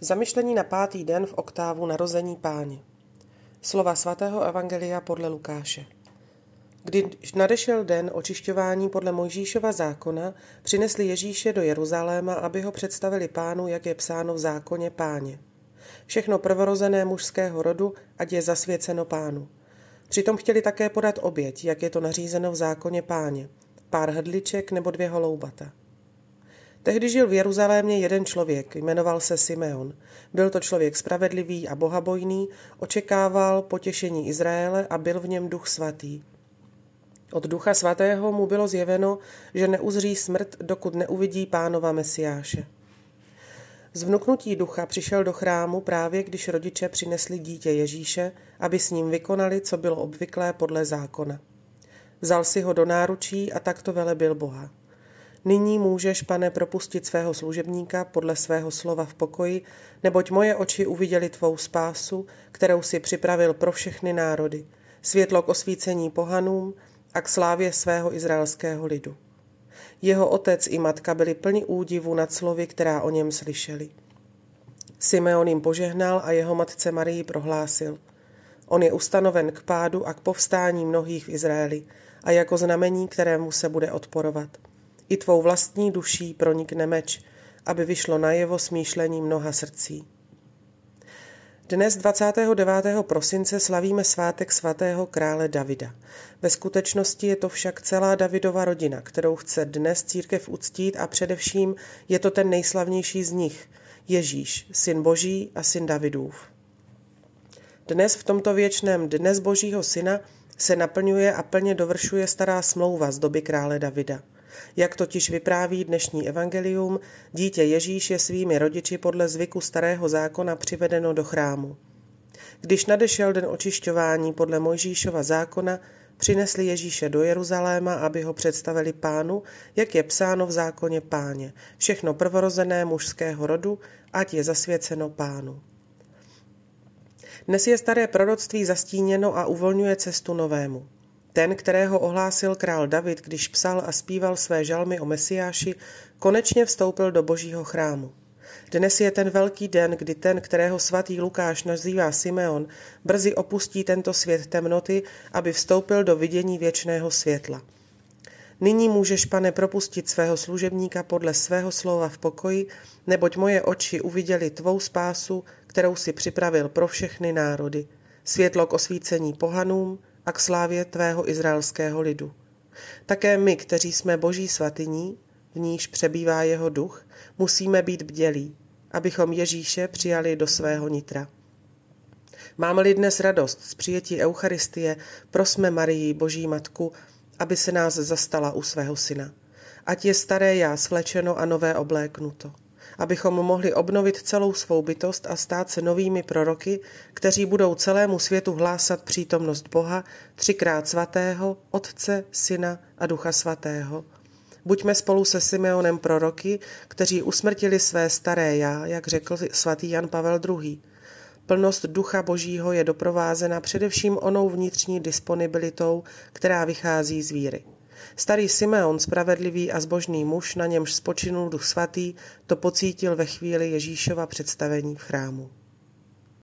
Zamyšlení na pátý den v oktávu narození páně. Slova svatého Evangelia podle Lukáše. Když nadešel den očišťování podle Mojžíšova zákona, přinesli Ježíše do Jeruzaléma, aby ho představili pánu, jak je psáno v zákoně páně. Všechno prvorozené mužského rodu, ať je zasvěceno pánu. Přitom chtěli také podat oběť, jak je to nařízeno v zákoně páně. Pár hrdliček nebo dvě holoubata. Tehdy žil v Jeruzalémě jeden člověk, jmenoval se Simeon. Byl to člověk spravedlivý a bohabojný, očekával potěšení Izraele a byl v něm duch svatý. Od ducha svatého mu bylo zjeveno, že neuzří smrt, dokud neuvidí pánova Mesiáše. Z vnuknutí ducha přišel do chrámu právě, když rodiče přinesli dítě Ježíše, aby s ním vykonali, co bylo obvyklé podle zákona. Vzal si ho do náručí a takto velebil Boha. Nyní můžeš, pane, propustit svého služebníka podle svého slova v pokoji, neboť moje oči uviděli tvou spásu, kterou si připravil pro všechny národy, světlo k osvícení pohanům a k slávě svého izraelského lidu. Jeho otec i matka byli plni údivu nad slovy, která o něm slyšeli. Simeon jim požehnal a jeho matce Marii prohlásil. On je ustanoven k pádu a k povstání mnohých v Izraeli a jako znamení, kterému se bude odporovat – i tvou vlastní duší pronikne meč, aby vyšlo najevo smýšlení mnoha srdcí. Dnes 29. prosince slavíme svátek svatého krále Davida. Ve skutečnosti je to však celá Davidova rodina, kterou chce dnes církev uctít a především je to ten nejslavnější z nich, Ježíš, syn Boží a syn Davidův. Dnes v tomto věčném dnes Božího syna se naplňuje a plně dovršuje stará smlouva z doby krále Davida – jak totiž vypráví dnešní evangelium, dítě Ježíš je svými rodiči podle zvyku starého zákona přivedeno do chrámu. Když nadešel den očišťování podle Mojžíšova zákona, přinesli Ježíše do Jeruzaléma, aby ho představili pánu, jak je psáno v zákoně páně, všechno prvorozené mužského rodu, ať je zasvěceno pánu. Dnes je staré proroctví zastíněno a uvolňuje cestu novému. Ten, kterého ohlásil král David, když psal a zpíval své žalmy o Mesiáši, konečně vstoupil do božího chrámu. Dnes je ten velký den, kdy ten, kterého svatý Lukáš nazývá Simeon, brzy opustí tento svět temnoty, aby vstoupil do vidění věčného světla. Nyní můžeš, pane, propustit svého služebníka podle svého slova v pokoji, neboť moje oči uviděli tvou spásu, kterou si připravil pro všechny národy. Světlo k osvícení pohanům, a k slávě tvého izraelského lidu. Také my, kteří jsme boží svatyní, v níž přebývá jeho duch, musíme být bdělí, abychom Ježíše přijali do svého nitra. Máme-li dnes radost z přijetí Eucharistie, prosme Marii, Boží Matku, aby se nás zastala u svého syna. Ať je staré já svlečeno a nové obléknuto abychom mohli obnovit celou svou bytost a stát se novými proroky, kteří budou celému světu hlásat přítomnost Boha, třikrát svatého, Otce, Syna a Ducha svatého. Buďme spolu se Simeonem proroky, kteří usmrtili své staré já, jak řekl svatý Jan Pavel II. Plnost Ducha Božího je doprovázena především onou vnitřní disponibilitou, která vychází z víry. Starý Simeon, spravedlivý a zbožný muž, na němž spočinul duch svatý, to pocítil ve chvíli Ježíšova představení v chrámu.